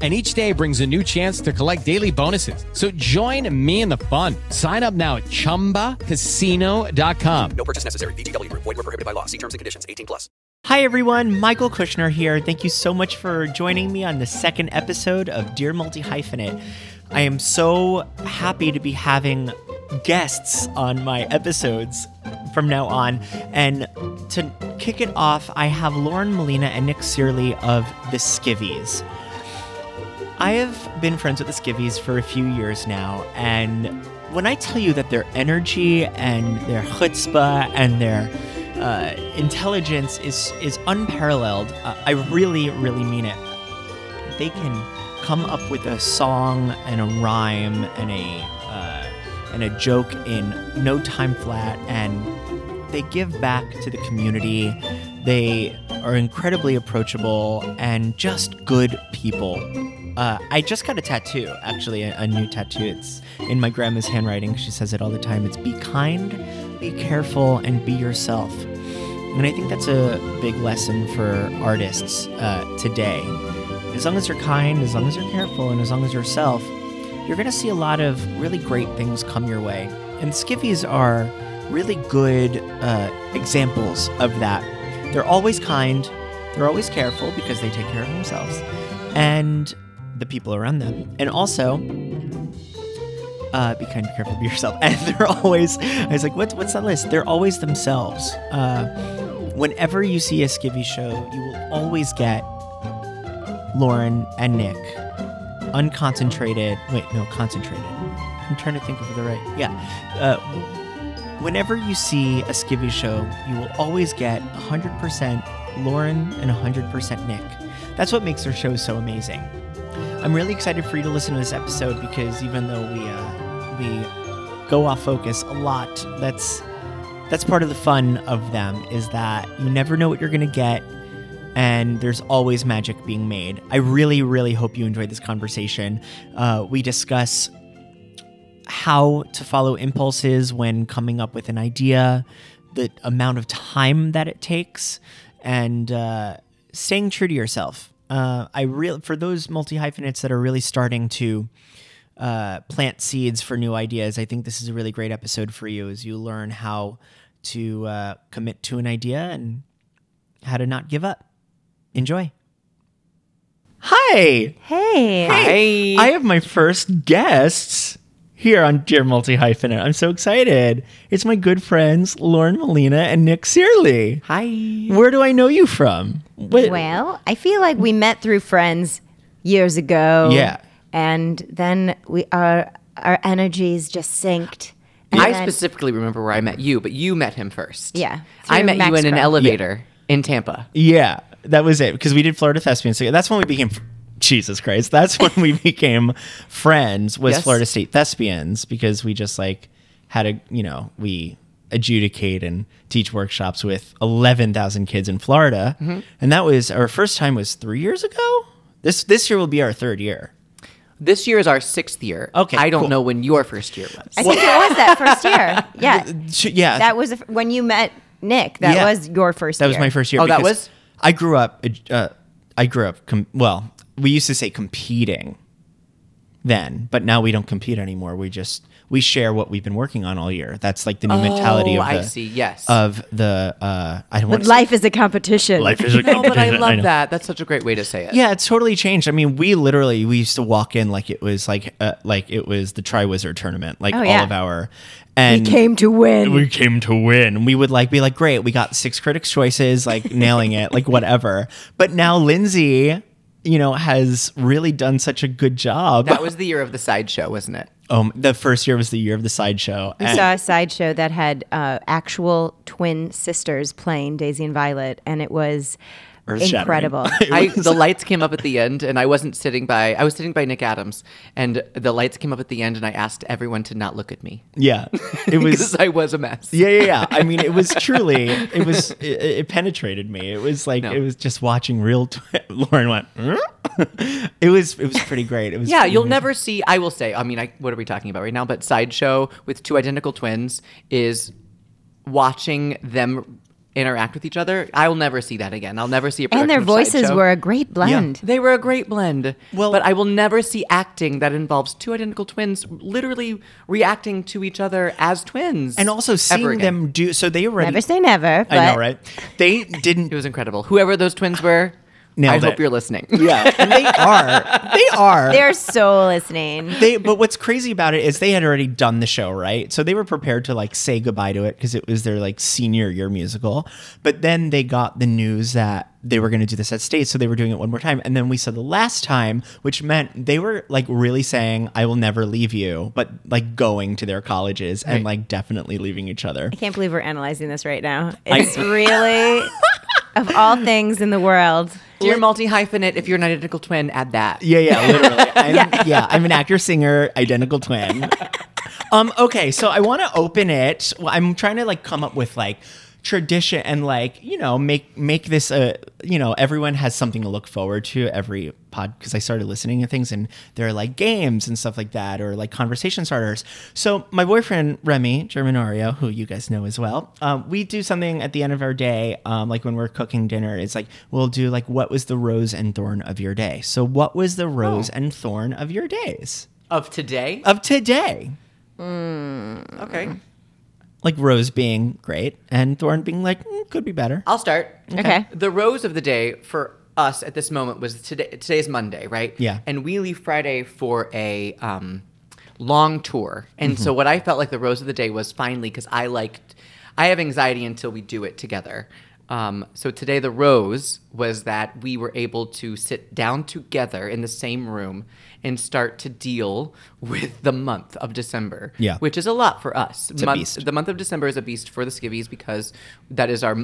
And each day brings a new chance to collect daily bonuses. So join me in the fun. Sign up now at chumbacasino.com. No purchase necessary. VGW Group. Void were prohibited by law. See terms and conditions. 18 plus. Hi, everyone. Michael Kushner here. Thank you so much for joining me on the second episode of Dear Multi Hyphenate. I am so happy to be having guests on my episodes from now on. And to kick it off, I have Lauren Molina and Nick Cearley of the Skivvies. I have been friends with the Skivvies for a few years now, and when I tell you that their energy and their chutzpah and their uh, intelligence is is unparalleled, uh, I really, really mean it. They can come up with a song and a rhyme and a uh, and a joke in no time flat, and they give back to the community. They are incredibly approachable and just good people. Uh, I just got a tattoo, actually, a, a new tattoo. It's in my grandma's handwriting. She says it all the time. It's be kind, be careful, and be yourself. And I think that's a big lesson for artists uh, today. As long as you're kind, as long as you're careful, and as long as you're yourself, you're going to see a lot of really great things come your way. And skivvies are really good uh, examples of that. They're always kind, they're always careful because they take care of themselves and the people around them. And also, uh, be kind, be careful, be yourself. And they're always, I was like, what, what's that list? They're always themselves. Uh, whenever you see a skivvy show, you will always get Lauren and Nick unconcentrated. Wait, no, concentrated. I'm trying to think of the right. Yeah. Uh, whenever you see a skivvy show, you will always get 100% Lauren and 100% Nick. That's what makes their show so amazing. I'm really excited for you to listen to this episode because even though we uh, we go off focus a lot, that's that's part of the fun of them is that you never know what you're gonna get, and there's always magic being made. I really, really hope you enjoyed this conversation. Uh, we discuss how to follow impulses when coming up with an idea, the amount of time that it takes, and uh, staying true to yourself. Uh, I real for those multi hyphenates that are really starting to uh, plant seeds for new ideas. I think this is a really great episode for you as you learn how to uh, commit to an idea and how to not give up. Enjoy. Hi. Hey. I have my first guests here on Dear Multi Hyphenate. I'm so excited. It's my good friends Lauren Molina and Nick Cearley. Hi. Where do I know you from? What- Well, I feel like we met through friends years ago. Yeah. And then we our our energies just synced. And I then- specifically remember where I met you, but you met him first. Yeah, I through met you Max in an Pro. elevator in Tampa. Yeah, that was it because we did Florida Thespians together. That's when we became. Jesus Christ, that's when we became friends. Was Yes. Florida State Thespians because we just like had a you know we adjudicate and teach workshops with eleven thousand kids in Florida, Mm-hmm. and that was our first time was three years ago. This this year will be our third year. This year is our sixth year. Okay, I don't cool. know when your first year was. I think it was that first year. Yeah. Yeah, That was when you met Nick. That Yeah. was your first That was my first year. Oh, that was? I grew up. Uh, I grew up. Com- well, we used to say competing then, but now we don't compete anymore. We just we share what we've been working on all year. That's like the new mentality Oh, of the I see. Yes. of the uh I don't want But life is a competition. life is a no, but I love know. that. That's such a great way to say it. Yeah, it's totally changed. I mean, we literally we used to walk in like it was like uh, like it was the Triwizard tournament, like Oh, all yeah. of our And we and came to win. we came to win. We would like be like, great, we got six critics' choices, like nailing it, like whatever. But now Lindsay, you know, has really done such a good job. That was the year of the sideshow, wasn't it? um, the first year was the year of the sideshow. We and- saw a sideshow that had uh, actual twin sisters playing Daisy and Violet, and it was Earth-shattering. Incredible. I, the lights came up at the end, and I wasn't sitting by. I was sitting by Nick Adams, and the lights came up at the end, and I asked everyone to not look at me yeah, it was. I was a mess. Yeah, yeah, yeah. I mean, it was truly, it was, it, it penetrated me. It was like, No. it was just watching real. Tw- Lauren went. "Huh?" Hmm? it was, it was pretty great. It was. Yeah, you'll amazing. never see. I will say. I mean, I, what are we talking about right now? But sideshow with two identical twins is watching them interact with each other. I will never see that again. I'll never see a and their production of voices Sideshow. were a great blend. They were a great blend. Well- but I will never see acting that involves two identical twins literally reacting to each other as twins. and also ever seeing them do. So they already. Never say never. But I know, right? They didn't It was incredible. Whoever those twins were, Nailed I hope you're listening. Yeah, and they are. They are. They're so listening. they but what's crazy about it is they had already done the show right so they were prepared to like say goodbye to it because it was their like senior year musical but then they got the news that they were going to do this at state so they were doing it one more time and then we saw the last time which meant they were like really saying i will never leave you but like going to their colleges and like definitely leaving each other I can't believe we're analyzing this right now. It's really, of all things in the world, Dear multi hyphenate, if you're an identical twin, add that. Yeah, yeah, literally. I'm, yeah. I'm an actor, singer, identical twin. Um, okay, so I want to open it. Well, I'm trying to like come up with like tradition and like you know make make this a you know everyone has something to look forward to every pod because I started listening to things and there are like games and stuff like that or like conversation starters. So my boyfriend Remy Germanario, who you guys know as well, um, we do something at the end of our day, um, like when we're cooking dinner. It's like we'll do like what was the rose and thorn of your day. So what was the rose and thorn of your days Of today? of today? Okay. Like rose being great and thorn being like "Mm, could be better. I'll start. Okay. The rose of the day for us at this moment was today. Today's Monday, right? Yeah. And we leave Friday for a um, long tour. And Mm-hmm. so what I felt like the rose of the day was finally because I liked. I have anxiety until we do it together. Um, so today the rose was that we were able to sit down together in the same room and start to deal with the month of December. Yeah. Which is a lot for us. Month- the month of December is a beast for the skivvies because that is our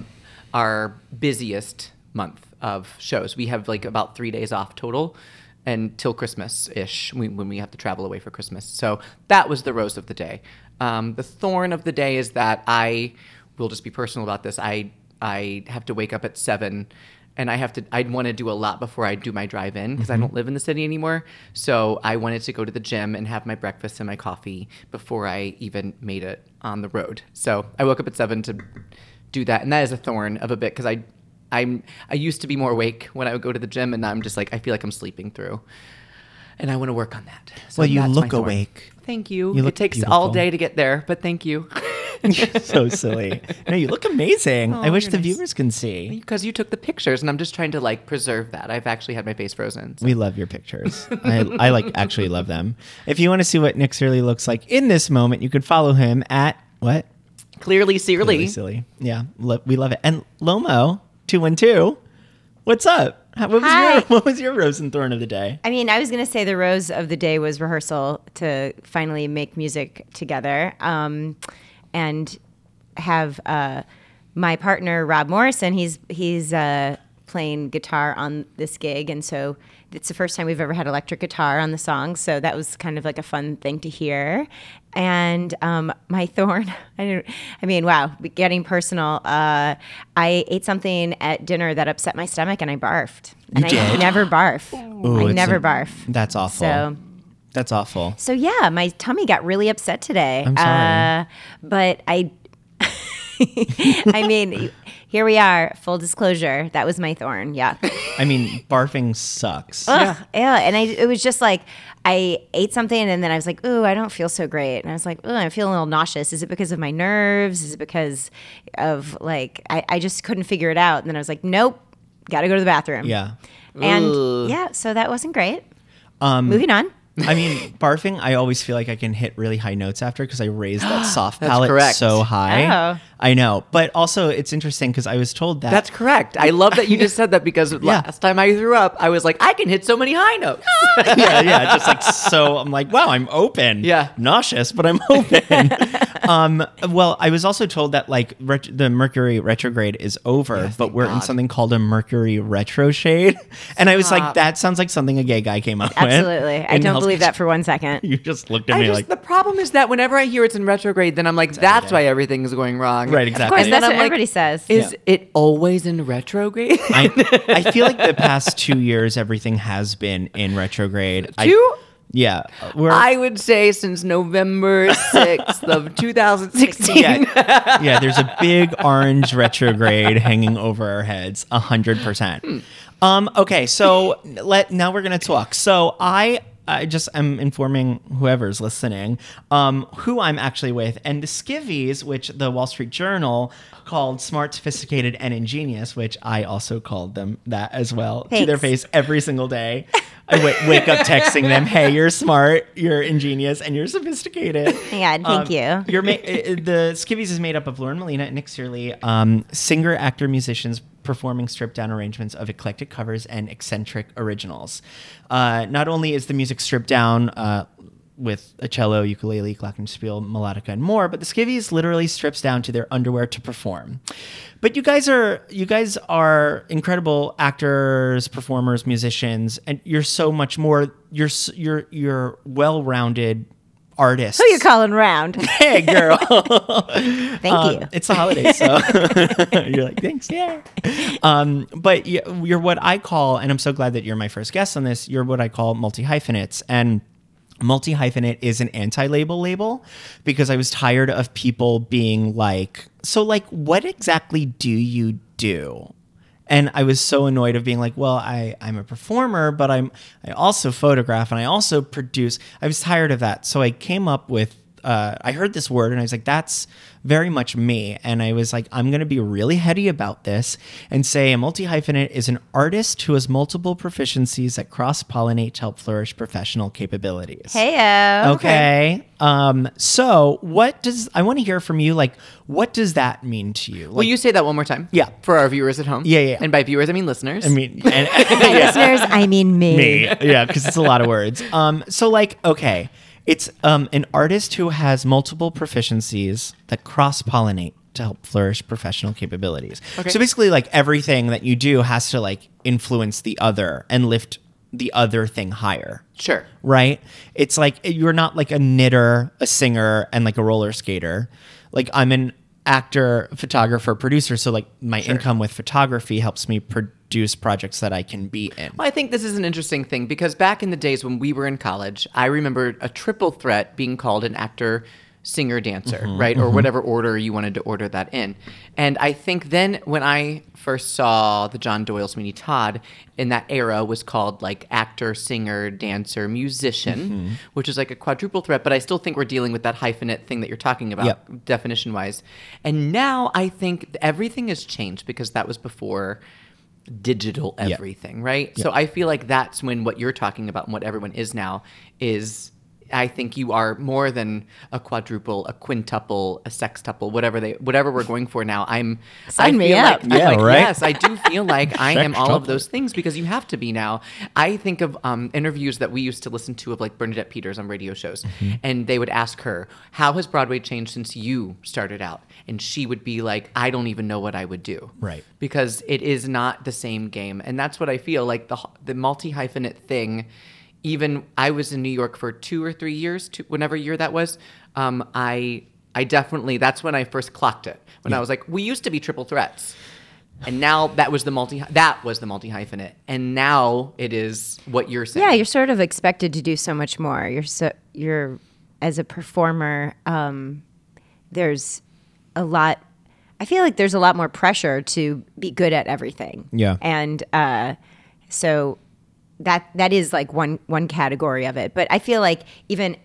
our busiest month of shows. We have like about three days off total until Christmas ish when we have to travel away for Christmas. So that was the rose of the day. Um, the thorn of the day is that I will just be personal about this. I I have to wake up at seven. And I have to. I'd want to do a lot before I do my drive-in because I don't live in the city anymore. So I wanted to go to the gym and have my breakfast and my coffee before I even made it on the road. So I woke up at seven to do that, and that is a thorn of a bit because I, I'm I used to be more awake when I would go to the gym, and now I'm just like I feel like I'm sleeping through, and I want to work on that. So Well, you look awake. Thank you. You look it takes all day to get there, but thank you. so silly. No, you look amazing. Oh, I wish the nice. viewers can see. Because you took the pictures, and I'm just trying to like preserve that. I've actually had my face frozen. so- We love your pictures. I, I like actually love them. If you want to see what Nick Cearley looks like in this moment, you can follow him at what? Clearly, Cearley. Really silly. Yeah, lo- we love it. And Lomo two one two, what's up? How, what was Hi. your what was your rose and thorn of the day? I mean, I was going to say the rose of the day was rehearsal to finally make music together um, and have uh, my partner Rob Morrison. He's he's uh, playing guitar on this gig, and so it's the first time we've ever had electric guitar on the song. So that was kind of like a fun thing to hear. And um, my thorn, I. I mean, wow, getting personal. Uh, I ate something at dinner that upset my stomach, and I barfed. And I did? never barf. Ooh, I never a- barf. That's awful. So, That's awful. so yeah, my tummy got really upset today. I'm sorry. Uh, but I, I mean, here we are. Full disclosure, that was my thorn. Yeah. I mean, barfing sucks. Ugh, yeah. And I, it was just like I ate something and then I was like, ooh, I don't feel so great. And I was like, ooh, I'm feeling a little nauseous. Is it because of my nerves? Is it because of like I, I just couldn't figure it out? And then I was like, nope, got to go to the bathroom. Yeah. And yeah, so that wasn't great. Um, Moving on. I mean, barfing, I always feel like I can hit really high notes after because I raised that soft That's palate correct. so high. Oh. I know. But also, it's interesting because I was told that. That's correct. I love that you just said that because last time I threw up, I was like, I can hit so many high notes. yeah, yeah. Just like so, I'm like, wow, I'm open. Yeah. nauseous, but I'm open. um, well, I was also told that like ret- the Mercury retrograde is over, but we're in something called a Mercury retrograde, and I was like, that sounds like something a gay guy came up with. Absolutely. I don't believe that for one second. You just looked at I me just, like, the problem is that whenever I hear it's in retrograde, then I'm like, that's why everything's going wrong. right, Of exactly. course, And that's then what I'm like, everybody says. Is it always in retrograde? I, I feel like the past two years, everything has been in retrograde. I- Two? yeah, we're, I would say since November 6th of 2016. yeah, yeah. There's a big orange retrograde hanging over our heads, a hundred percent. Um. Okay. So let now we're gonna talk. So I. I just am informing whoever's listening um, who I'm actually with. And the skivvies, which the Wall Street Journal called smart, sophisticated, and ingenious, which I also called them that as well to their face every single day. I w- wake up texting them, hey, you're smart, you're ingenious, and you're sophisticated. Yeah, thank you. Um, You're ma- uh, the Skivvies is made up of Lauren Molina and Nick Cearley, um, singer, actor, musicians performing stripped down arrangements of eclectic covers and eccentric originals. Uh, not only is the music stripped down. Uh, with a cello, ukulele, glockenspiel, melodica, and more, but the Skivvies literally strips down to their underwear to perform. But you guys are you guys are incredible actors, performers, musicians, and you're so much more. You're you're you're well-rounded artists. Who you calling round? Hey, girl. Thank Um, you. It's the holidays, so you're like, thanks, yeah. Um, but you- you're what I call, and I'm so glad that you're my first guest on this. You're what I call multi hyphenates, and multi hyphenate is an anti-label label because I was tired of people being like, so like, what exactly do you do? And I was so annoyed of being like, well, I, I'm a performer, but I'm I also photograph and I also produce. I was tired of that. So I came up with uh, I heard this word and I was like, that's very much me. And I was like, I'm going to be really heady about this and say a multi hyphenate is an artist who has multiple proficiencies that cross pollinate to help flourish professional capabilities. Heyo. Okay. Um, so what does I want to hear from you? Like, what does that mean to you? Will you say that one more time? Yeah. For our viewers at home? Yeah, yeah, yeah. And by viewers, I mean listeners. I mean, and, By listeners, I mean me. me. Yeah, because it's a lot of words. Um, so like, okay, it's um an artist who has multiple proficiencies that cross pollinate to help flourish professional capabilities. So basically, like everything that you do has to like influence the other and lift the other thing higher. Sure. Right? It's like you're not like a knitter, a singer, and like a roller skater. Like I'm an actor, photographer, producer. So like my income with photography helps me produce projects that I can be in. Well, I think this is an interesting thing because back in the days when we were in college, I remember a triple threat being called an actor, singer, dancer, Mm-hmm, right? Or whatever order you wanted to order that in. And I think then when I first saw the John Doyle Sweeney Todd in that era was called like actor, singer, dancer, musician, Mm-hmm. which is like a quadruple threat, but I still think we're dealing with that hyphenate thing that you're talking about Yep. definition wise. And now I think everything has changed because that was before digital everything, right? So I feel like that's when what you're talking about and what everyone is now is I think you are more than a quadruple, a quintuple, a sextuple, whatever they whatever we're going for now. I'm Sign I me feel up. like, I'm Yeah, like, right? Yes, I do feel like I am all of those things because you have to be now. I think of um, interviews that we used to listen to of like Bernadette Peters on radio shows, Mm-hmm. and they would ask her, "How has Broadway changed since you started out?" And she would be like, "I don't even know what I would do." Right. Because it is not the same game, and that's what I feel like the the multi hyphenate thing. Even I was in New York for two or three years, two, whenever year that was. Um, I I definitely that's when I first clocked it. When I was like, we used to be triple threats and now that was the multi that was the multi hyphenate and now it is what you're saying Yeah, you're sort of expected to do so much more. You're so you're as a performer. Um, there's a lot. I feel like there's a lot more pressure to be good at everything. Yeah. And uh, so that that is like one one category of it. But I feel like even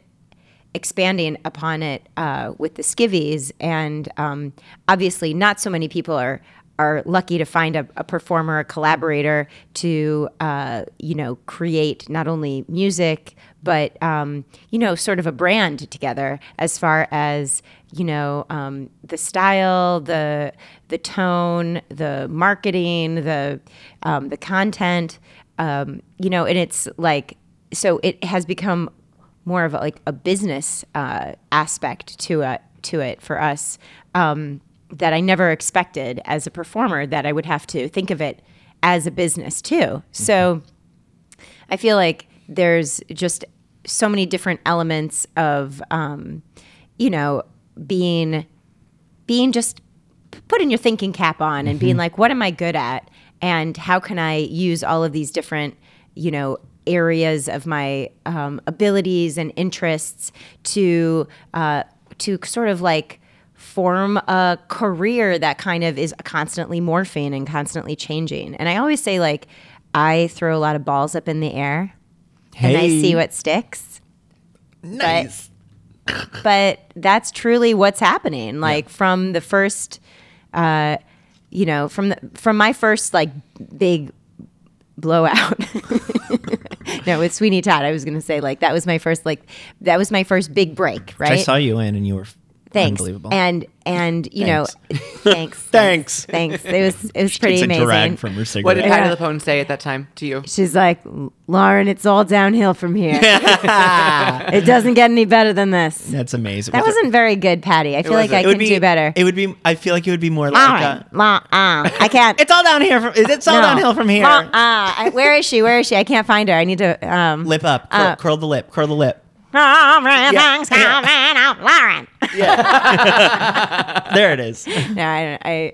expanding upon it uh, with the skivvies, and um, obviously, not so many people are are lucky to find a, a performer, a collaborator to uh, you know create not only music but um, you know sort of a brand together as far as you know um, the style, the the tone, the marketing, the um, the content. Um, you know, and it's like so it has become more of a, like a business uh, aspect to it to it for us um, that I never expected as a performer that I would have to think of it as a business too. So I feel like there's just so many different elements of um, you know being being just putting your thinking cap on and being like what am I good at and how can I use all of these different you know areas of my um, abilities and interests to uh, to sort of like form a career that kind of is constantly morphing and constantly changing. And I always say like I throw a lot of balls up in the air and I see what sticks. Nice. But, but that's truly what's happening. Like from the first uh, you know, from the from my first like big blowout. no, with Sweeney Todd, I was going to say like that was my first like that was my first big break, Which right? I saw you in, and you were Thanks. unbelievable. And and you Thanks. know, thanks, Thanks. thanks. It was it was She pretty takes a amazing. drag from her What did Patti LuPone say at that time to you? She's like, Lauren, it's all downhill from here. it doesn't get any better than this. That's amazing. That was wasn't very good, Patty. I feel like wasn't. I It can be do better. It would be. I feel like it would be more like. Lauren, A, La- uh, I can't. it's all down here. From, it's all No. downhill from here. La- uh, I- where is she? Where is she? I can't find her. I need to. Um, lip up. Curl, Uh, curl the lip. Curl the lip. Everything's coming out, Lauren. There it is. no, I, I,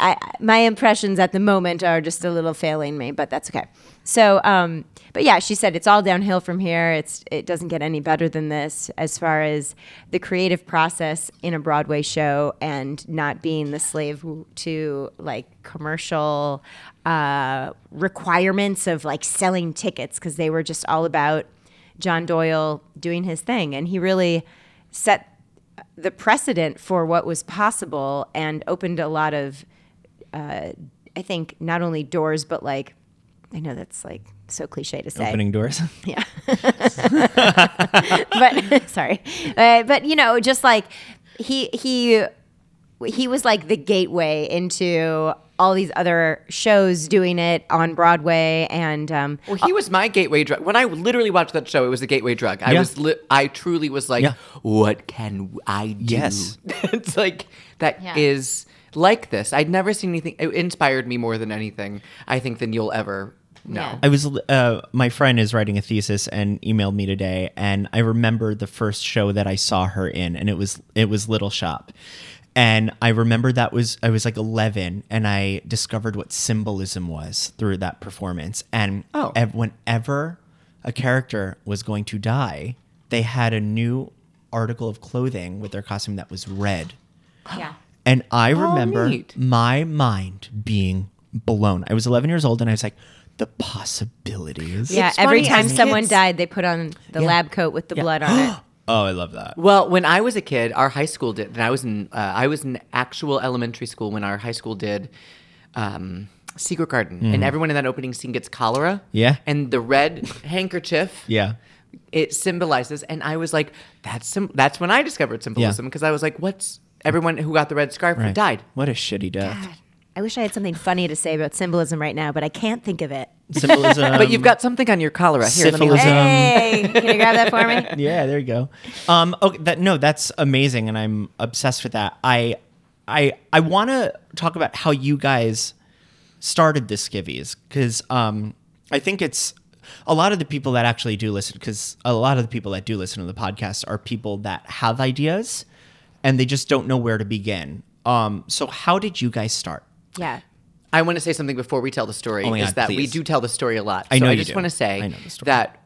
I, my impressions at the moment are just a little failing me, but that's okay. So, um, but yeah, she said it's all downhill from here. It's it doesn't get any better than this as far as the creative process in a Broadway show and not being the slave to like commercial uh, requirements of like selling tickets because they were just all about John Doyle doing his thing, and he really set the precedent for what was possible and opened a lot of uh, I think not only doors but like I know that's like so cliche to say. Opening doors. yeah. But sorry. Uh, but you know just like he he he was like the gateway into all these other shows doing it on Broadway and um Well, he was my gateway drug. When I literally watched that show, it was the gateway drug. I Yeah. was, li- I truly was like, Yeah. what can I do? Yes. it's like that is Yeah. like this. I'd never seen anything. It inspired me more than anything. I think than you'll ever know. Yeah. I was uh, my friend is writing a thesis and emailed me today, and I remember the first show that I saw her in, and it was it was Little Shop, and I remember that was I was like eleven, and I discovered what symbolism was through that performance, and Oh. ev- whenever a character was going to die, they had a new article of clothing with their costume that was red. yeah And I oh, remember neat. my mind being blown. I was 11 years old and I was like, the possibilities. yeah It's every funny, time someone kids- died they put on the Yeah. lab coat with the blood on it Oh, I love that. Well, when I was a kid, our high school did, and I was in, uh, I was in actual elementary school when our high school did um, Secret Garden, and everyone in that opening scene gets cholera. Mm-hmm. Yeah. and the red handkerchief. Yeah. it symbolizes, and I was like, that's sim- that's when I discovered symbolism because I was like, what's everyone who got the red scarf Right. died? What a shitty death. I wish I had something funny to say about symbolism right now, but I can't think of it. Symbolism. But you've got something on your cholera here. Let me look. Hey, can you grab that for me? yeah, there you go. Um, okay, that no, that's amazing, and I'm obsessed with that. I, I, I want to talk about how you guys started the skivvies because um, I think it's a lot of the people that actually do listen because a lot of the people that do listen to the podcast are people that have ideas and they just don't know where to begin. Um, so how did you guys start? Yeah. I want to say something before we tell the story. Oh my is God, that we do tell the story a lot. I so know I you just do. want to say I know the story. that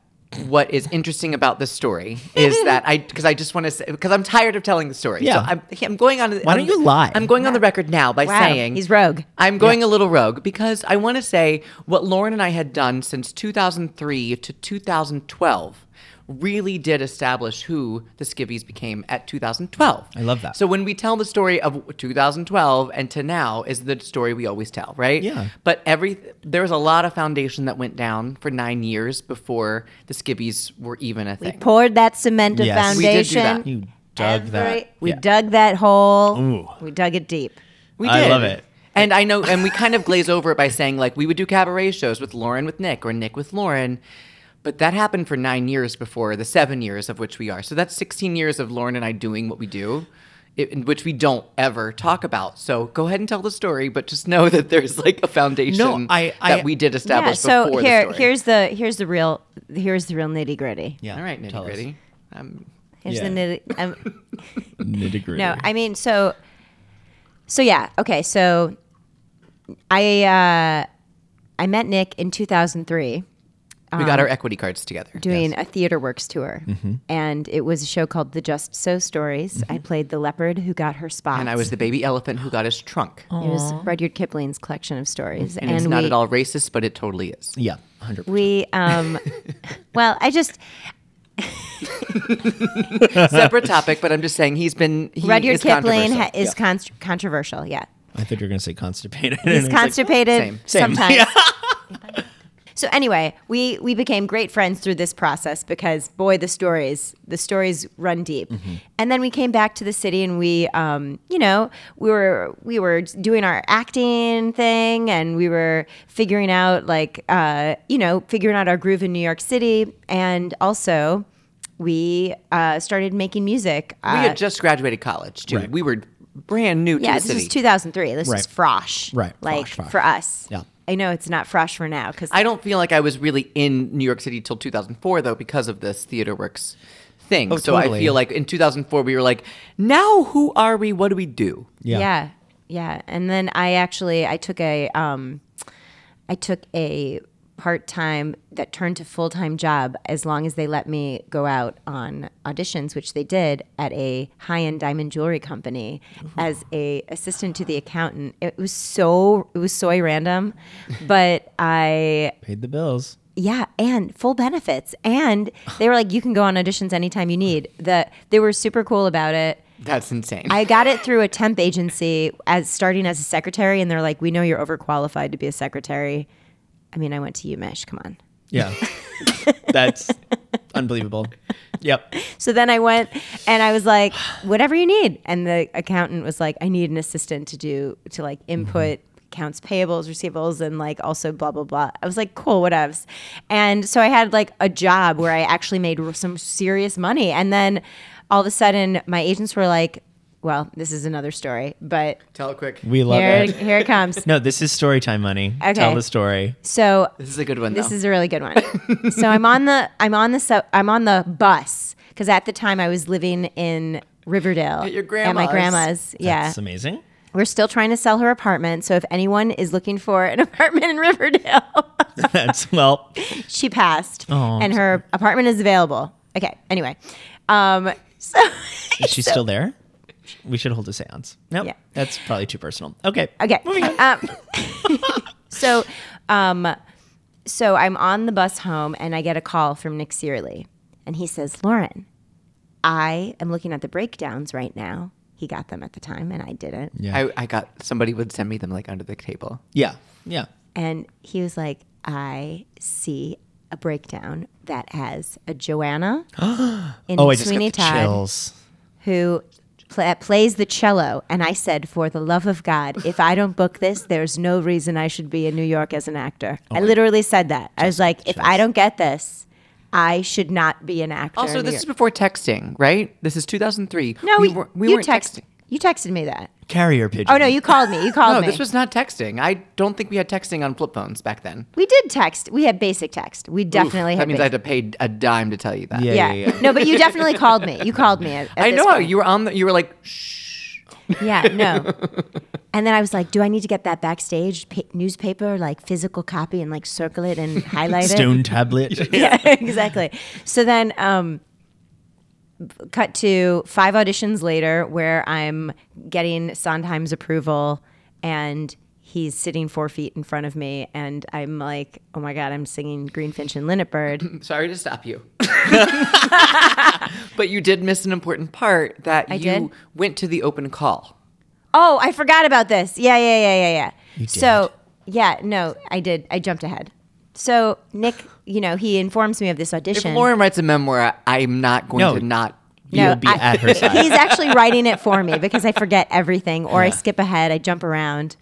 what is interesting about this story is that I because I just want to say because I'm tired of telling the story. Yeah. So I'm, I'm going on. Why don't you lie? I'm going on the record now by Wow, saying he's rogue. I'm going a little rogue because I want to say what Lauren and I had done since 2003 to 2012 really did establish who the Skivvies became at 2012. I love that. So when we tell the story of 2012 and to now is the story we always tell, right? Yeah. But every there was a lot of foundation that went down for nine years before the Skivvies were even a thing. We poured that cement of Yes. We did do foundation. that. You dug Every- that. We Yeah. dug that hole. Ooh. We dug it deep. We did. I did. love it. And I know, and we kind of glaze over it by saying like we would do cabaret shows with Lauren with Nick or Nick with Lauren, but that happened for nine years before the seven years of which we are. So that's 16 years of Lauren and I doing what we do, i- in which we don't ever talk about. So go ahead and tell the story, but just know that there's like a foundation no, I- I- that we did establish. Yeah. establish So before here, the story. here's the here's the real here's the real nitty gritty. Yeah. all right, nitty us. gritty. Um, Here's Yeah. the nitty. Um, Nitty gritty. no, I mean so. So yeah, okay. So I uh, I met Nick in 2003 we got our um, equity cards together. doing a theater works tour, mm-hmm. and it was a show called The Just So Stories. I mm-hmm. played the leopard who got her spots, And I was the baby elephant who got his trunk. It was Rudyard Kipling's collection of stories, And, it's we, not at all racist, but it totally is. Yeah, hundred. We um, well, I just Separate topic, but I'm just saying he's been he Rudyard is Kipling ha- is con- controversial. Yeah, I thought you were gonna say constipated. he's constipated Same. Same. sometimes. So anyway, we we became great friends through this process because boy, the stories the stories run deep. And then we came back to the city and we um, you know we were we were doing our acting thing and we were figuring out like uh, you know figuring out our groove in New York City and also. We uh, started making music. we uh, had just graduated college too. Right. We were brand new yeah, to this the city. is 2003. This Right. is frosh. Right, Like frosh, frosh. for us. Yeah. I know it's not fresh for now because I don't feel like I was really in New York City till 2004 though because of this Theater Works thing. Oh, so I feel like in 2004 we were like, now who are we? What do we do? Yeah. yeah. yeah, And then I actually I took a um, I took a part time that turned to full time job as long as they let me go out on auditions, which they did at a high end diamond jewelry company as a assistant to the accountant. It was so it was so random, but I Paid the bills. Yeah, and full benefits. And they were like, you can go on auditions anytime you need. The they were super cool about it. That's insane. I got it through a temp agency as starting as a secretary, and they're like, we know you're overqualified to be a secretary. I mean, I went to UMich. Come on. Yeah. That's unbelievable. Yep. So then I went and I was like, whatever you need. And the accountant was like, I need an assistant to do, to like mm-hmm. input accounts payables, receivables, and like also blah, blah, blah. I was like, cool, whatevs. And so I had like a job where I actually made some serious money. And then all of a sudden my agents were like, well, this is another story, but Tell it quick. We love here, it. here it comes. No, this is story time money. Okay. Tell the story. So This is a good one. This though. is a really good one. so I'm on the I'm on the su- I'm on the bus because at the time I was living in Riverdale At your At my grandma's. grandma's. Yeah, That's amazing. we're still trying to sell her apartment. So if anyone is looking for an apartment in Riverdale, That's well. she passed, Oh, and her apartment is available. Okay. Anyway, um, so Is she still there? We should hold a séance. No, Yeah. that's probably too personal. Okay. Okay. Um, so, um, so I'm on the bus home and I get a call from Nick Cearley. And he says, Lauren, I am looking at the breakdowns right now. He got them at the time and I didn't. Yeah. I, I got somebody would send me them like under the table. yeah. Yeah. And he was like, I see a breakdown that has a Joanna in Oh, I just Sweeney got the Todd chills. who pla plays the cello. And I said, for the love of God, if I don't book this, there's no reason I should be in New York as an actor. Oh I literally said that. I was like, if I don't get this, I should not be an actor. Also, in New this is before texting, right? This is 2003. no, we, we, were, we you weren't text, texting. You texted me that. Carrier pigeon. Oh no, you called me. You called No, me. this was not texting. I don't think we had texting on flip phones back then. we did text. We had basic text. We definitely that had. That means I had to pay a dime to tell you that. Yeah. yeah. yeah, yeah. no, but you definitely called me. You called me. At, at I know point. you were on the. You were like, shh. Yeah, no. and then I was like, do I need to get that backstage pa- newspaper, like physical copy, and like circle it and highlight it? Stone tablet. yeah, exactly. So then, um, cut to five auditions later, where I'm getting Sondheim's approval, and he's sitting four feet in front of me, and I'm like, oh my god, I'm singing Greenfinch and Linnet Bird. Sorry to stop you. but you did miss an important part that I you did? went to the open call. Oh, I forgot about this. Yeah, yeah, yeah, yeah, yeah. You So, yeah, no, I did. I jumped ahead. So Nick, you know, he informs me of this audition. If. Lauren writes a memoir, I'm not going No. to not. You'll be I- at her side. He's actually writing it for me because I forget everything or I skip ahead, I jump around.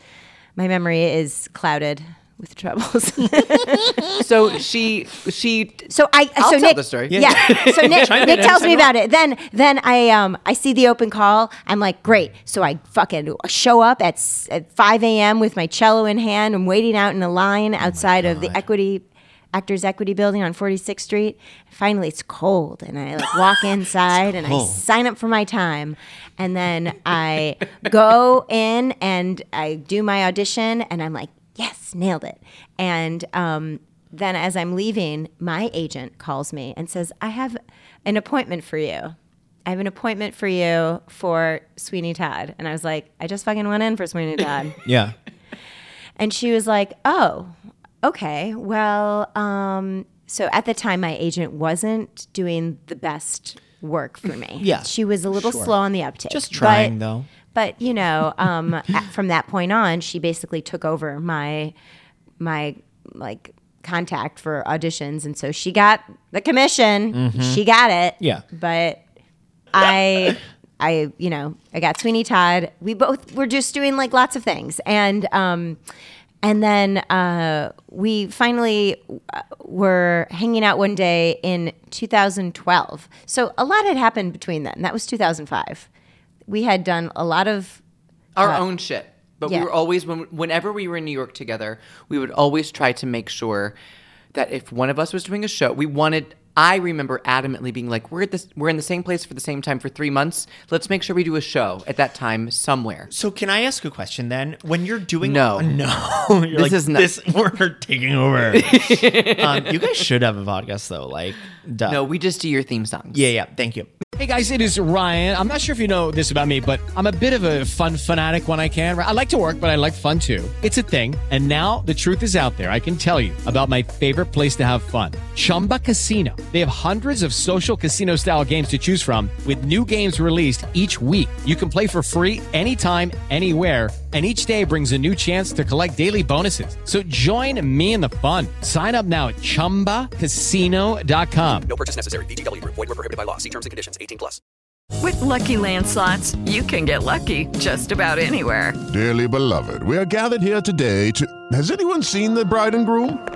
My memory is clouded with troubles. So she she so I I'll so tell Nick the story. Yeah. So Nick, Nick tells me about it. Then then I um I see the open call. I'm like, great. So I fucking show up at s- at 5 a.m. with my cello in hand. I'm waiting out in a line outside of the Equity Actors Equity Building on 46th Street. Finally, it's cold, and I like walk inside and I sign up for my time, and then I go in and I do my audition, and I'm like, yes, nailed it. And um, then as I'm leaving, my agent calls me and says, I have an appointment for you. I have an appointment for you for Sweeney Todd. And I was like, I just fucking went in for Sweeney Todd. yeah. and she was like, Oh, okay. Well, um, so at the time, my agent wasn't doing the best work for me. Yeah, She was a little sure. slow on the uptake. Just trying, though. But you know, um, at- from that point on, she basically took over my my like contact for auditions, and so she got the commission. She got it. Mm-hmm. Yeah. But I. I, you know, I got Sweeney Todd. We both were just doing like lots of things, and um, and then uh, we finally uh, were hanging out one day in 2012. So a lot had happened between then. That was 2005. We had done a lot of our uh, own shit. But yeah. we were always when whenever we were in New York together, we would always try to make sure that if one of us was doing a show, we wanted I remember adamantly being like, "We're at this. We're in the same place for the same time for three months. Let's make sure we do a show at that time somewhere." So can I ask a question then? When you're doing No. no, you're This like, is not- this. We're taking over. um, you guys should have a podcast though. Like, duh. No, we just do your theme songs. Yeah, yeah. Thank you. Hey guys, it is Ryan. I'm not sure if you know this about me, but I'm a bit of a fun fanatic when I can. I like to work, but I like fun too. It's a thing. And now the truth is out there. I can tell you about my favorite place to have fun Chumba Casino. They have hundreds of social casino style games to choose from, with new games released each week. You can play for free anytime, anywhere. And each day brings a new chance to collect daily bonuses. So join me in the fun. Sign up now at chumbacasino.com. No purchase necessary. VGW Group. Void were prohibited by law. See terms and conditions. 18 plus. With Lucky Land slots, you can get lucky just about anywhere. Dearly beloved, we are gathered here today to. Has anyone seen the bride and groom?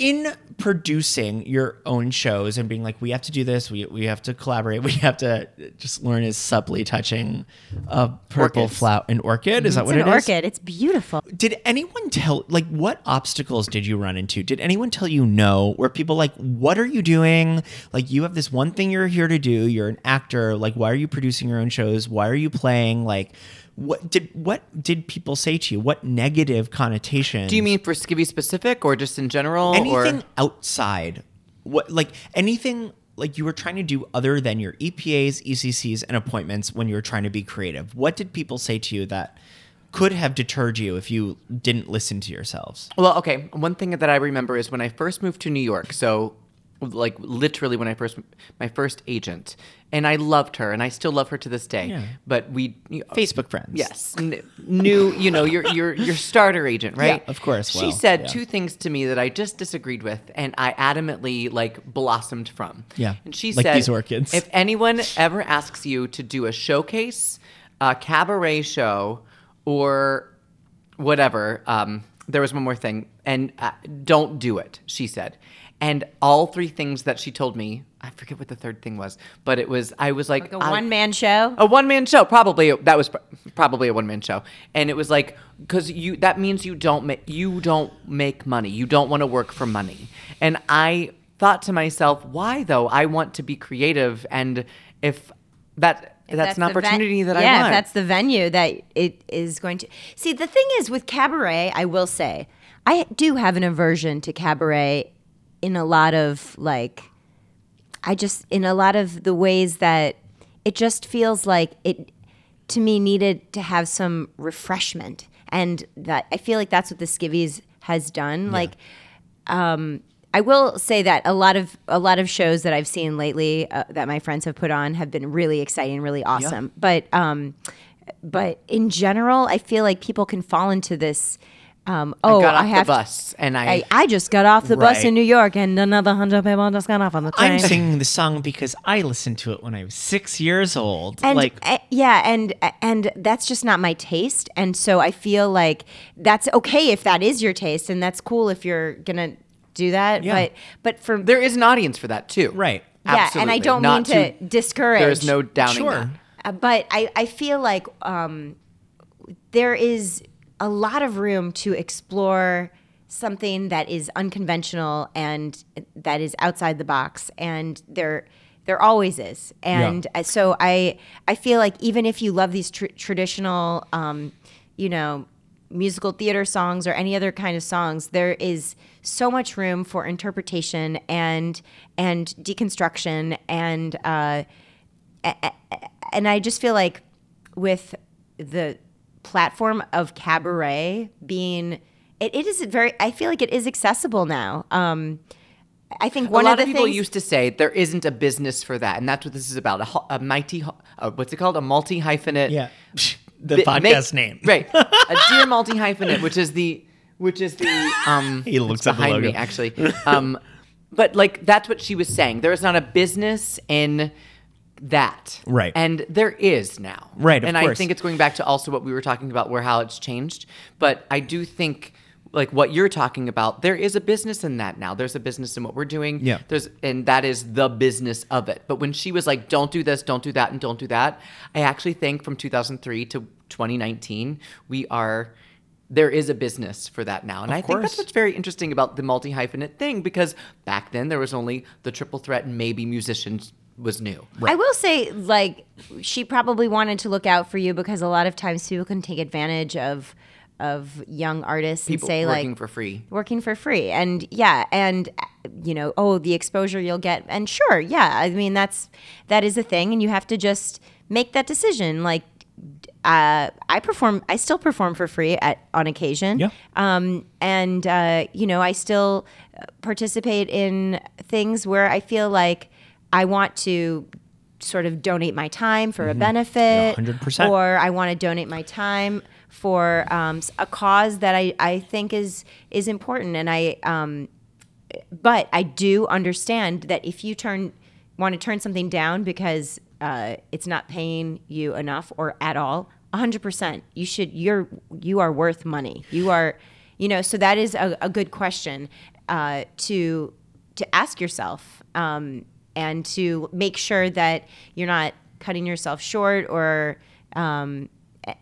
in producing your own shows and being like, we have to do this, we, we have to collaborate, we have to just learn is subtly touching a purple Orchids. flower, an orchid. Is that it's what an it is? orchid. It's beautiful. Did anyone tell, like, what obstacles did you run into? Did anyone tell you no? Were people like, what are you doing? Like, you have this one thing you're here to do. You're an actor. Like, why are you producing your own shows? Why are you playing? Like, what did what did people say to you? What negative connotations? Do you mean for Skivvy specific or just in general? anything Or? outside? What like anything like you were trying to do other than your EPAs, ECCs, and appointments when you were trying to be creative? What did people say to you that could have deterred you if you didn't listen to yourselves? Well, okay. One thing that I remember is when I first moved to New York. So, like literally when I first my first agent, and I loved her, and I still love her to this day. Yeah. But we you- Facebook friends. Yes, N- new. You know, your your your starter agent, right? Yeah, of course, She well, said yeah. two things to me that I just disagreed with, and I adamantly like blossomed from. Yeah, and she like said, these orchids. If anyone ever asks you to do a showcase, a cabaret show, or whatever, um, there was one more thing, and uh, don't do it, she said. And all three things that she told me, I forget what the third thing was, but it was I was like, a I- one man show. a one man show, probably that was pr- probably a one man show, and it was like because you that means you don't make you don't make money, you don't want to work for money, and I thought to myself, why though? I want to be creative, and if that If that's, an the ven- opportunity that yeah, I if want. that's the venue that it is going to. See, the thing is with cabaret, I will say, I do have an aversion to cabaret in a lot of like, I just in a lot of the ways that it just feels like it to me needed to have some refreshment, and that I feel like that's what the Skivvies has done. Like, um, I will say that a lot of a lot of shows that I've seen lately uh, that my friends have put on have been really exciting, really awesome. But um, but in general, I feel like people can fall into this. Um, I oh, got off I have the bus and I, I, I just got off the bus Right. in New York, and another hundred people just got off on the train. I'm singing the song because I listened to it when I was six years old. and like, uh, yeah and and that's just not my taste and so i feel like that's okay if that is your taste and that's cool if you're gonna do that Yeah. but but for there is an audience for that too, right? yeah and i Absolutely. don't Not mean to, discourage There's no downing Sure. that. uh, but I, I feel like um, there is a lot of room to explore something that is unconventional and that is outside the box and there there always is. And uh so i i feel like even if you love these tr- traditional um, you know musical theater songs or any other kind of songs there is so much room for interpretation and and deconstruction and uh, and I just feel like with the platform of cabaret being it, it is very I feel like it is accessible now. Um I think one a lot of the of people things used to say there isn't a business for that, and that's what this is about. A, a mighty, ho- uh, what's it called? A multi hyphenate. Yeah. the Bi- podcast make- name. right? A dear multi hyphenate, which is the, which is the. Um, He looks it's at the behind me actually. Um, but like that's what she was saying. There is not a business in that, Right. And there is now, Right, of and I think it's going back to also what we were talking about, where how it's changed. But I do think. Like what you're talking about, there is a business in that now. There's a business in what we're doing. Yeah. There's and that is the business of it. But when she was like, "Don't do this, don't do that, and don't do that," I actually think from 2003 to 2019, we are there is a business for that now, and Of I think that's what's very interesting about the multi hyphenate thing because back then there was only the triple threat and maybe musicians was new. I will say, like, she probably wanted to look out for you because a lot of times people can take advantage of of young artists People and say like working like for free. working for free and yeah and you know oh the exposure you'll get and sure yeah i mean that's that is a thing and you have to just make that decision like uh, I perform. I still perform for free at on occasion. Yeah. Um, and uh, you know, I still participate in things where I feel like I want to sort of donate my time for a benefit, 100%. or I want to donate my time for um, a cause that I, I think is is important. And I, um, but I do understand that if you turn want to turn something down because uh, it's not paying you enough or at all, 100%. You should you're you are worth money. You are you know, so that is a, a good question uh, to to ask yourself um, and to make sure that you're not cutting yourself short or um,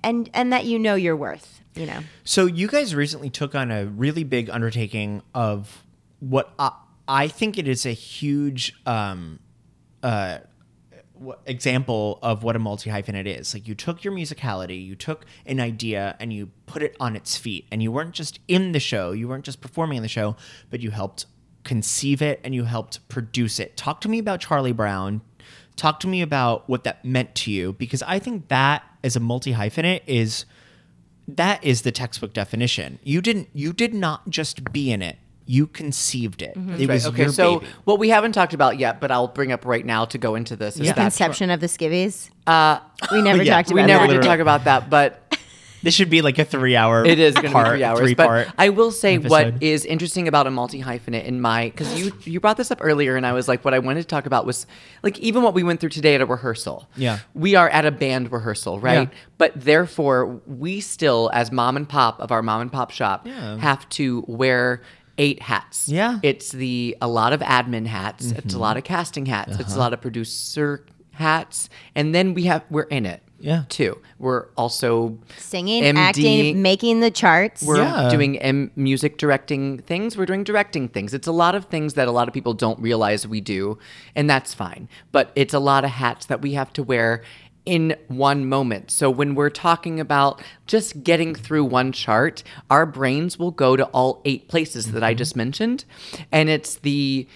and and that you know your worth, you know. So you guys recently took on a really big undertaking of what I, I think it is a huge um, uh, example of what a multi hyphenate is. Like you took your musicality, you took an idea, and you put it on its feet. And you weren't just in the show, you weren't just performing in the show, but you helped conceive it and you helped produce it. Talk to me about Charlie Brown. Talk to me about what that meant to you, because I think that as a multi hyphenate is that is the textbook definition. You didn't you did not just be in it. You conceived it. Mm-hmm. It was okay, your so baby. what we haven't talked about yet, but I'll bring up right now to go into this is The conception of the skivvies. uh, We never Yeah, talked about we never that. did talk about that, but This should be like a three-hour. It is going to be three hours. Three-part but I will say episode. what is interesting about a multi hyphenate in my because you you brought this up earlier, and I was like, what I wanted to talk about was like even what we went through today at a rehearsal. Yeah. we are at a band rehearsal, right? Yeah. But therefore, we still, as mom and pop of our mom and pop shop, Yeah. have to wear eight hats. Yeah. it's the a lot of admin hats. It's a lot of casting hats. It's a Uh-huh. lot of producer hats, and then we have we're in it. Yeah. too. We're also Singing, MD acting, making the charts. we're Yeah. doing M- music directing things. We're doing directing things. It's a lot of things that a lot of people don't realize we do, and that's fine. But it's a lot of hats that we have to wear in one moment. So when we're talking about just getting through one chart, our brains will go to all eight places that I mm-hmm. just mentioned, and it's the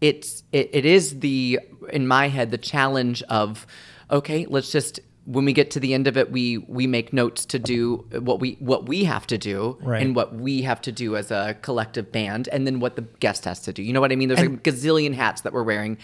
it's it, it is the in my head the challenge of okay let's just when we get to the end of it we we make notes to do what we what we have to do Right. and what we have to do as a collective band and then what the guest has to do. You know what i mean? There's a gazillion hats that we're wearing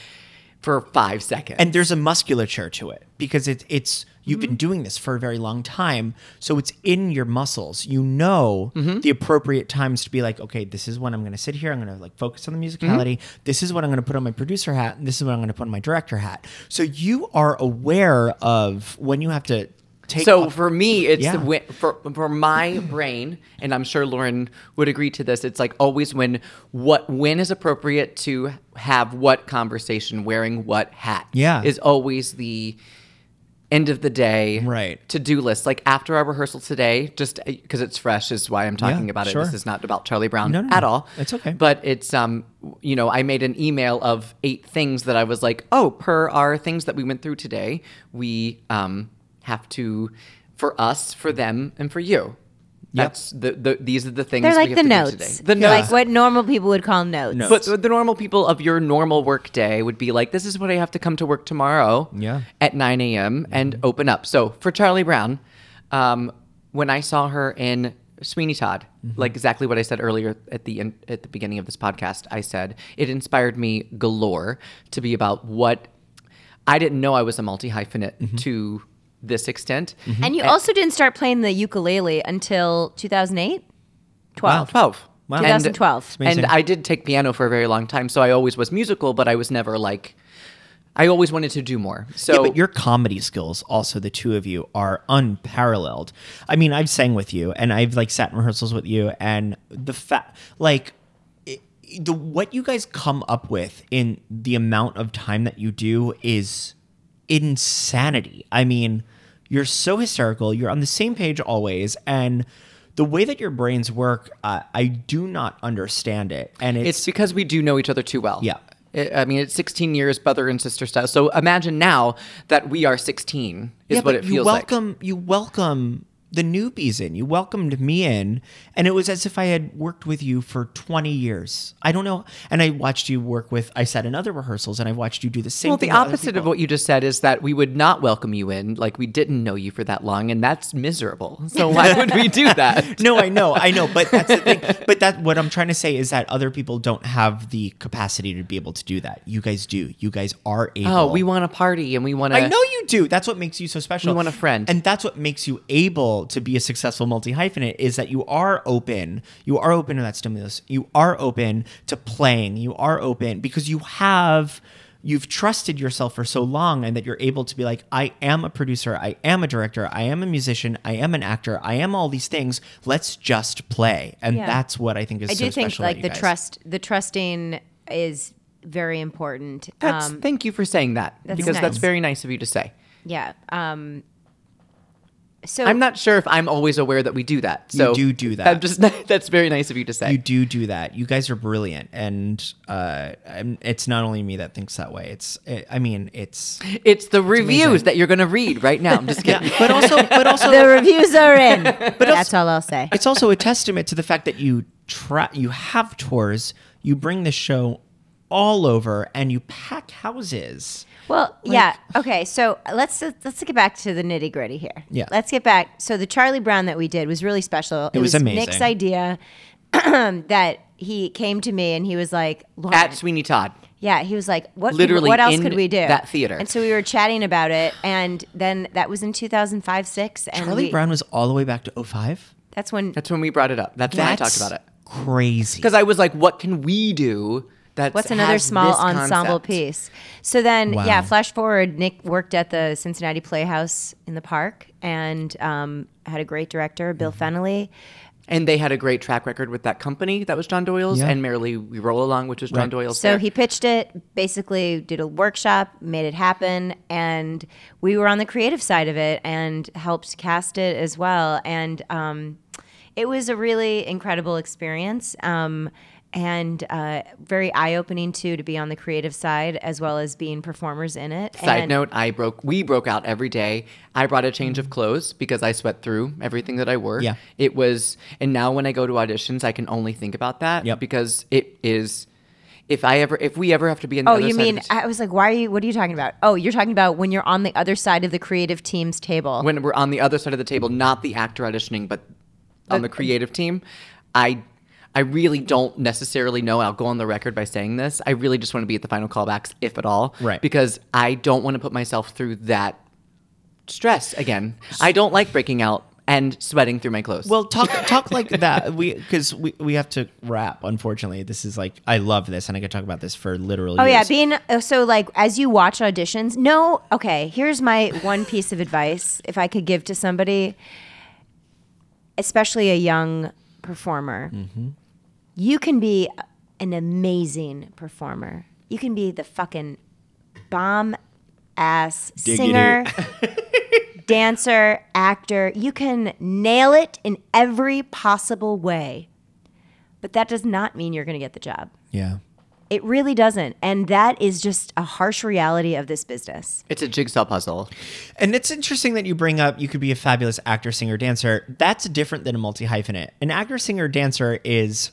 for five seconds and there's a musculature to it because it, it's you've Mm-hmm. been doing this for a very long time so it's in your muscles you know Mm-hmm. the appropriate times to be like okay this is when i'm going to sit here i'm going to like focus on the Mm-hmm. musicality this is what i'm going to put on my producer hat and this is what i'm going to put on my director hat so you are aware of when you have to take so off- for me, it's Yeah. the for for my brain, and I'm sure Lauren would agree to this. It's like always when what when is appropriate to have what conversation, wearing what hat. Yeah. is always the end of the day Right. to do list. Like after our rehearsal today, just because it's fresh is why I'm talking Yeah, about it. sure. This is not about Charlie Brown No, no, at no. all. It's okay. But it's um you know I made an email of eight things that I was like oh per our things that we went through today we um have to for us for them and for you. That's the, the these are the things They're we like have the to do notes. today. The Like notes. what normal people would call notes. But the normal people of your normal work day would be like, this is what I have to come to work tomorrow Yeah. at 9 a.m. and mm-hmm. open up. So for Charlie Brown, um, when I saw her in Sweeney Todd, mm-hmm. like exactly what I said earlier at the in, at the beginning of this podcast, I said it inspired me galore to be about what I didn't know I was a multi hyphenate mm-hmm. to this extent. Mm-hmm. And you also didn't start playing the ukulele until 2008? 12. 12. Wow. And- 2012. It's amazing. And I did take piano for a very long time, so I always was musical, but I was never like, I always wanted to do more. So yeah, but your comedy skills, also the two of you, are unparalleled. I mean, I've sang with you, and I've like sat in rehearsals with you, and the fact, like, it, the what you guys come up with in the amount of time that you do is insanity. I mean, you're so hysterical. You're on the same page always, and the way that your brains work, uh, I do not understand it. And it's, it's because we do know each other too well. Yeah. I I mean, it's 16 years brother and sister style. So imagine now that we are 16 is yeah, what but it you feels like. welcome you welcome the newbies in. You welcomed me in, and it was as if I had worked with you for 20 years. I don't know. And I watched you work with, I sat in other rehearsals, and I watched you do the same Well, the opposite of what you just said is that we would not welcome you in, like we didn't know you for that long, and that's miserable. So why would we do that? no, I know, I know, but that's the thing. But that what I'm trying to say is that other people don't have the capacity to be able to do that. You guys do. You guys are able. Oh, we want to party and we want to. I know you do. That's what makes you so special. We want a friend. And that's what makes you able to be a successful multi hyphenate is that you are open. You are open to that stimulus. You are open to playing. You are open because you have you've trusted yourself for so long and that you're able to be like I am a producer, I am a director, I am a musician, I am an actor, I am all these things. Let's just play. And Yeah. that's what I think is I so do think special like the guys. trust, the trusting is very important. That's, Um, thank you for saying that that's because that's very nice of you to say. yeah. Um, so I'm not sure if I'm always aware that we do that. So You So do do that. I'm just that's very nice of you to say. You do do that. You guys are brilliant, and uh, it's not only me that thinks that way. It's, I mean, it's it's the reviews amazing. that you're going to read right now. I'm just kidding. but also, but also, the reviews are in. But That's all I'll say. it's also a testament to the fact that you try, you have tours, you bring the show all over, and you pack houses. Well, yeah. Okay, so uh, let's uh, let's get back to the nitty gritty here. Yeah. Let's get back. So the Charlie Brown that we did was really special. It, was amazing. Nick's idea that he came to me and he was like, Lauren, At Sweeney Todd. Yeah, he was like, "What? Literally what else in could we do?" that theater. And so we were chatting about it, and then that was in 2005, six, and Charlie we- Brown was all the way back to 05? That's when. That's when we brought it up. That's, when I talked about it. Crazy. Because I was like, what can we do? That's What's another has small this ensemble concept? piece? So then, Wow. yeah, flash forward. Nick worked at the Cincinnati Playhouse in the park and um, had a great director, Bill Mm-hmm. Fennelly. And they had a great track record with that company that was John Doyle's, Yeah. and Merrily We Roll Along, which was John Doyle's. So there. he pitched it, basically did a workshop, made it happen, and we were on the creative side of it and helped cast it as well. And um, it was a really incredible experience. Um, and uh, very eye-opening too to be on the creative side as well as being performers in it. Side And- note: I broke. We broke out every day. I brought a change of clothes because I sweat through everything that I wore. Yeah. It was, and now when I go to auditions, I can only think about that. Yep. Because it is. If I ever, if we ever have to be in the Oh, other you side of mean the- I was like, why are you? What are you talking about? Oh, you're talking about when you're on the other side of the creative team's table. when we're on the other side of the table, not the actor auditioning, but on the creative team, I I really don't necessarily know. I'll go on the record by saying this. I really just want to be at the final callbacks, if at all. Right. Because I don't want to put myself through that stress again. I don't like breaking out and sweating through my clothes. Well, talk talk like that. We because we, we have to wrap. Unfortunately, this is like I love this, and I could talk about this for literally. Oh yeah, being uh, so like as you watch auditions. No, okay. Here's my one piece of advice, if I could give to somebody, especially a young performer. Mm-hmm. You can be an amazing performer. You can be the fucking bomb ass singer, dancer, actor. You can nail it in every possible way. But that does not mean you're going to get the job. yeah. It really doesn't. And that is just a harsh reality of this business. it's a jigsaw puzzle. And it's interesting that you bring up you could be a fabulous actor, singer, dancer. That's different than a multi hyphenate. An actor, singer, dancer is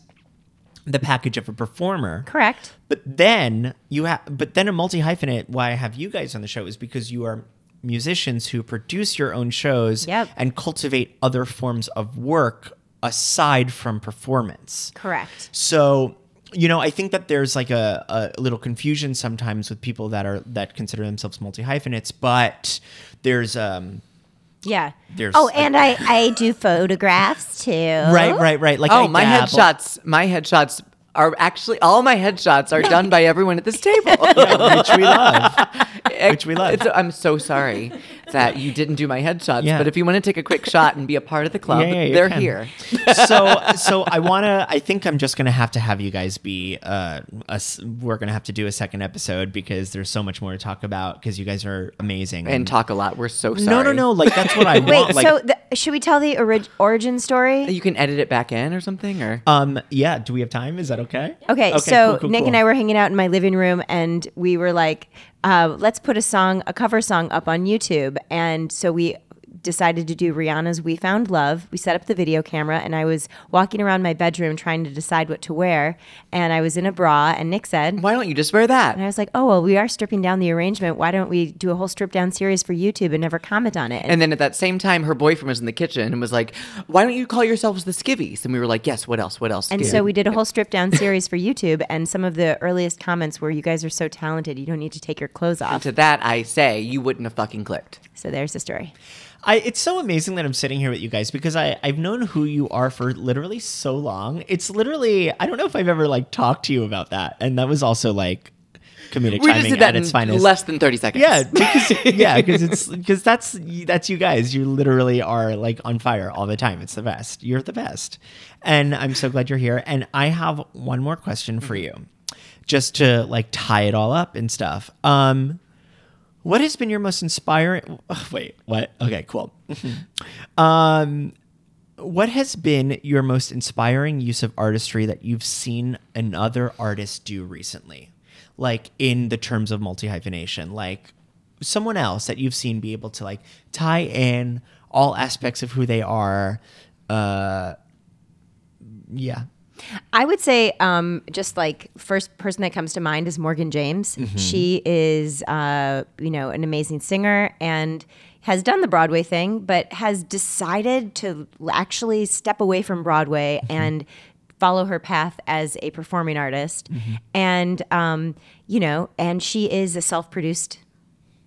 the package of a performer. Correct. But then you have, but then a multi hyphenate. Why I have you guys on the show is because you are musicians who produce your own shows Yep. and cultivate other forms of work aside from performance. Correct. So, you know, I think that there's like a, a little confusion sometimes with people that are that consider themselves multi hyphenates, but there's um Yeah. There's oh, and I I do photographs too. right, right, right. Like oh, I my dabble- headshots. My headshots are actually all my headshots are done by everyone at this table, which we love. Which we love. It's, I'm so sorry that you didn't do my headshots, Yeah. but if you want to take a quick shot and be a part of the club, Yeah, yeah, they're can. here. so so I want to I think I'm just going to have to have you guys be uh a s we're going to have to do a second episode because there's so much more to talk about because you guys are amazing and talk a lot. We're so sorry. No, no, no, like that's what I Wait, want like so the, should we tell the orig- origin story? You can edit it back in or something, or um yeah, do we have time? Is that okay? Okay, Okay, so cool, cool, Nick cool. and I were hanging out in my living room, and we were like, uh, "Let's put a song, a cover song, up on YouTube." And so we decided to do Rihanna's "We Found Love." We set up the video camera, and I was walking around my bedroom trying to decide what to wear, and I was in a bra. And Nick said, "Why don't you just wear that?" And I was like, "Oh well, we are stripping down the arrangement. Why don't we do a whole strip down series for YouTube and never comment on it?" And then at that same time, her boyfriend was in the kitchen and was like, "Why don't you call yourselves the Skivvies?" And we were like, "Yes. What else? What else?" And so we did a whole strip down series for YouTube, and some of the earliest comments were, "You guys are so talented. You don't need to take your clothes And off." to that, I say you wouldn't have fucking clicked. So there's the story. I it's so amazing that I'm sitting here with you guys because I I've known who you are for literally so long. It's literally I don't know if I've ever like talked to you about that, and that was also like comedic We just timing did that at its in finest. less than thirty seconds. Yeah, because, yeah, because it's because that's that's you guys. You literally are like on fire all the time. It's the best. You're the best, and I'm so glad you're here. And I have one more question for you, just to like tie it all up and stuff. Um, what has been your most inspiring? Wait, what? Okay, cool. um, what has been your most inspiring use of artistry that you've seen another artist do recently? Like in the terms of multi hyphenation, like someone else that you've seen be able to like tie in all aspects of who they are. Uh, yeah. I would say, um, just like first person that comes to mind is Morgan James. Mhm. She is, uh, you know, an amazing singer and has done the Broadway thing, but has decided to actually step away from Broadway and follow her path as a performing artist, Mm-hmm. and um, you know, and she is a self-produced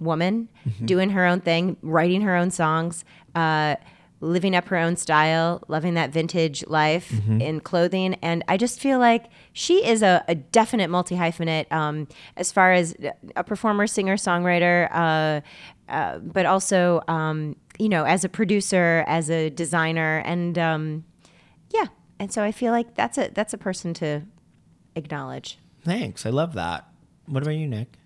woman Mm-hmm. doing her own thing, writing her own songs, uh, living up her own style, loving that vintage life Mm-hmm. in clothing. And I just feel like she is a, a definite multi hyphenate um, as far as a performer, singer, songwriter, uh, uh, but also, um, you know, as a producer, as a designer. And um, yeah. And so I feel like that's a that's a person to acknowledge. Thanks. I love that. What about you, Nick?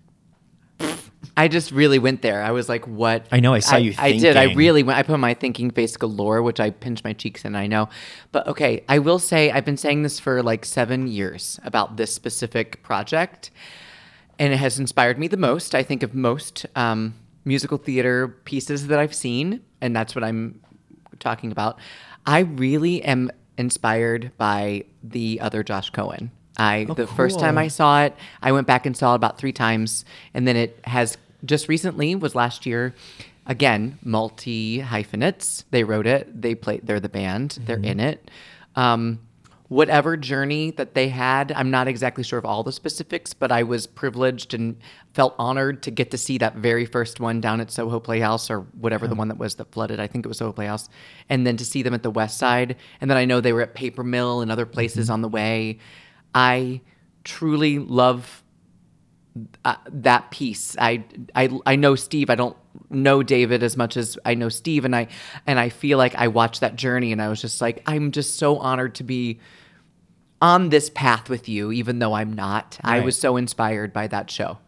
I just really went there. I was like, "What?" I know, I saw you I did. I really went. I put my thinking face galore, which I pinched my cheeks in. I know, but okay. I will say I've been saying this for like seven years about this specific project, and it has inspired me the most. I think of most um, musical theater pieces that I've seen, and that's what I'm talking about. I really am inspired by the other Josh Cohen. I the first time. I saw it, I went back and saw it about three times, and then it has just recently was last year. Again, multi hyphenates. They wrote it. They play. They're the band. They're in it. Um, whatever journey that they had, I'm not exactly sure of all the specifics, but I was privileged and felt honored to get to see that very first one down at Soho Playhouse or whatever the one that was that flooded. I think it was Soho Playhouse, and then to see them at the West Side, and then I know they were at Paper Mill and other places on the way. I truly love uh, that piece. I, I I know Steve. I don't know David as much as I know Steve, and I and I feel like I watched that journey, and I was just like, I'm just so honored to be on this path with you, even though I'm not. I was so inspired by that show.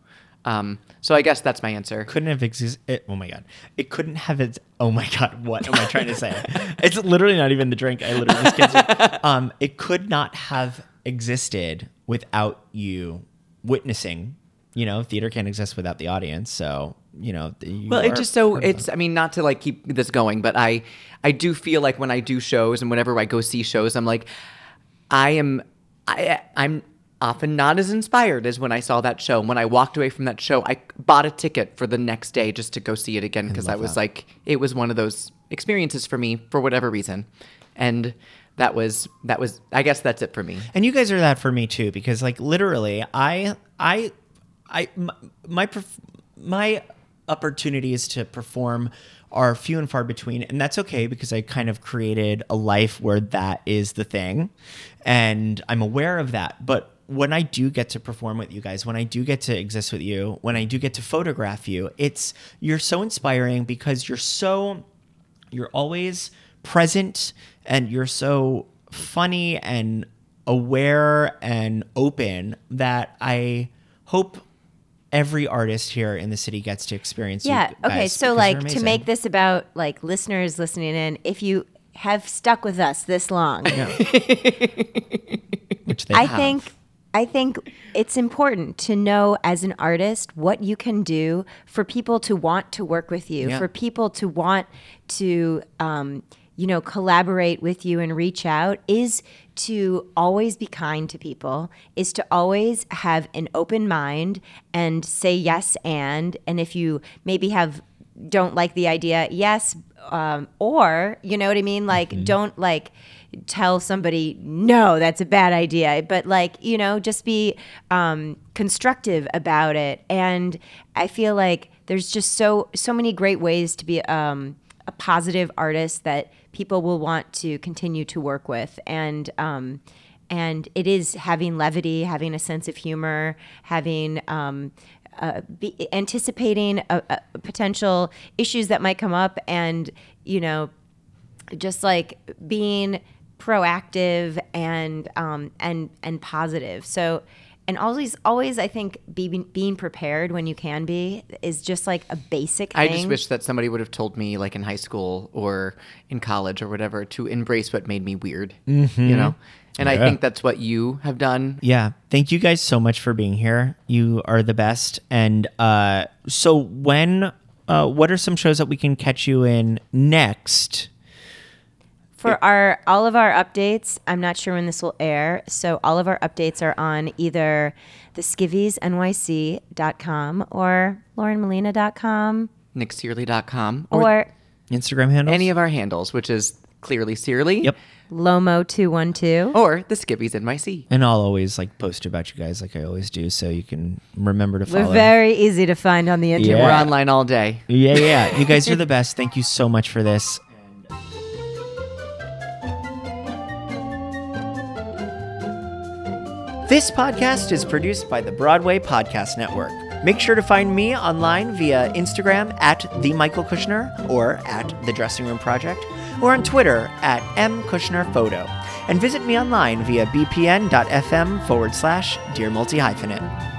Um, so I guess that's my answer. Couldn't have existed. Oh my god! It couldn't have. Its, oh my god! What am I trying to say? it's literally not even the drink. I literally just say. Um, it could not have existed without you witnessing. You know, theater can't exist without the audience. So you know. You Well, it just so it's. I mean, not to like keep this going, but I, I do feel like when I do shows and whenever I go see shows, I'm like, I am, I, I'm often not as inspired as when I saw that show. When I walked away from that show, I bought a ticket for the next day just to go see it again because I, love was that. like, it was one of those experiences for me for whatever reason, and that was that was. I guess that's it for me. And you guys are that for me too, because like literally, I, I, I, my, my, my opportunities to perform are few and far between, and that's okay because I kind of created a life where that is the thing, and I'm aware of that. But when I do get to perform with you guys, when I do get to exist with you, when I do get to photograph you, it's you're so inspiring because you're so you're always present and you're so funny and aware and open that I hope every artist here in the city gets to experience you Yeah. Okay. So, like, to make this about like listeners listening in, if you have stuck with us this long, which they I have. think I think it's important to know as an artist what you can do for people to want to work with you, Yeah. for people to want to um, you know collaborate with you and reach out is to always be kind to people is to always have an open mind and say yes and and if you maybe have don't like the idea yes um, or you know what i mean? Like don't like tell somebody no that's a bad idea but like you know just be um, constructive about it. And i feel like there's just so so many great ways to be um, a positive artist that people will want to continue to work with and um, and it is having levity having a sense of humor having um, uh, anticipating a, a potential issues that might come up and you know just like being proactive and um, and and positive. So and always always I think being being prepared when you can be is just like a basic thing. I just wish that somebody would have told me, like in high school or in college or whatever, to embrace what made me weird. Mhm. You know, and I think that's what you have done. Yeah. Thank you guys so much for being here. You are the best. And uh, so, when, uh, what are some shows that we can catch you in next? For our all of our updates, I'm not sure when this will air. So all of our updates are on either the skivviesnyc.com or laurenmolina.com NickCearley.com or Instagram handles? any of our handles, which is clearly Cearley. Yep. Lomo212. Or the Skivvies NYC. And I'll always like post about you guys like I always do, so you can remember to follow. We're very easy to find on the internet. Yeah. We're online all day. Yeah, yeah. You guys are the best. Thank you so much for this. This podcast is produced by the Broadway Podcast Network. Make sure to find me online via Instagram at the Michael Kushner or at the Dressing Room Project, or on Twitter at m Kushner Photo, and visit me online via bpn.fm forward slash dear multi hyphenate.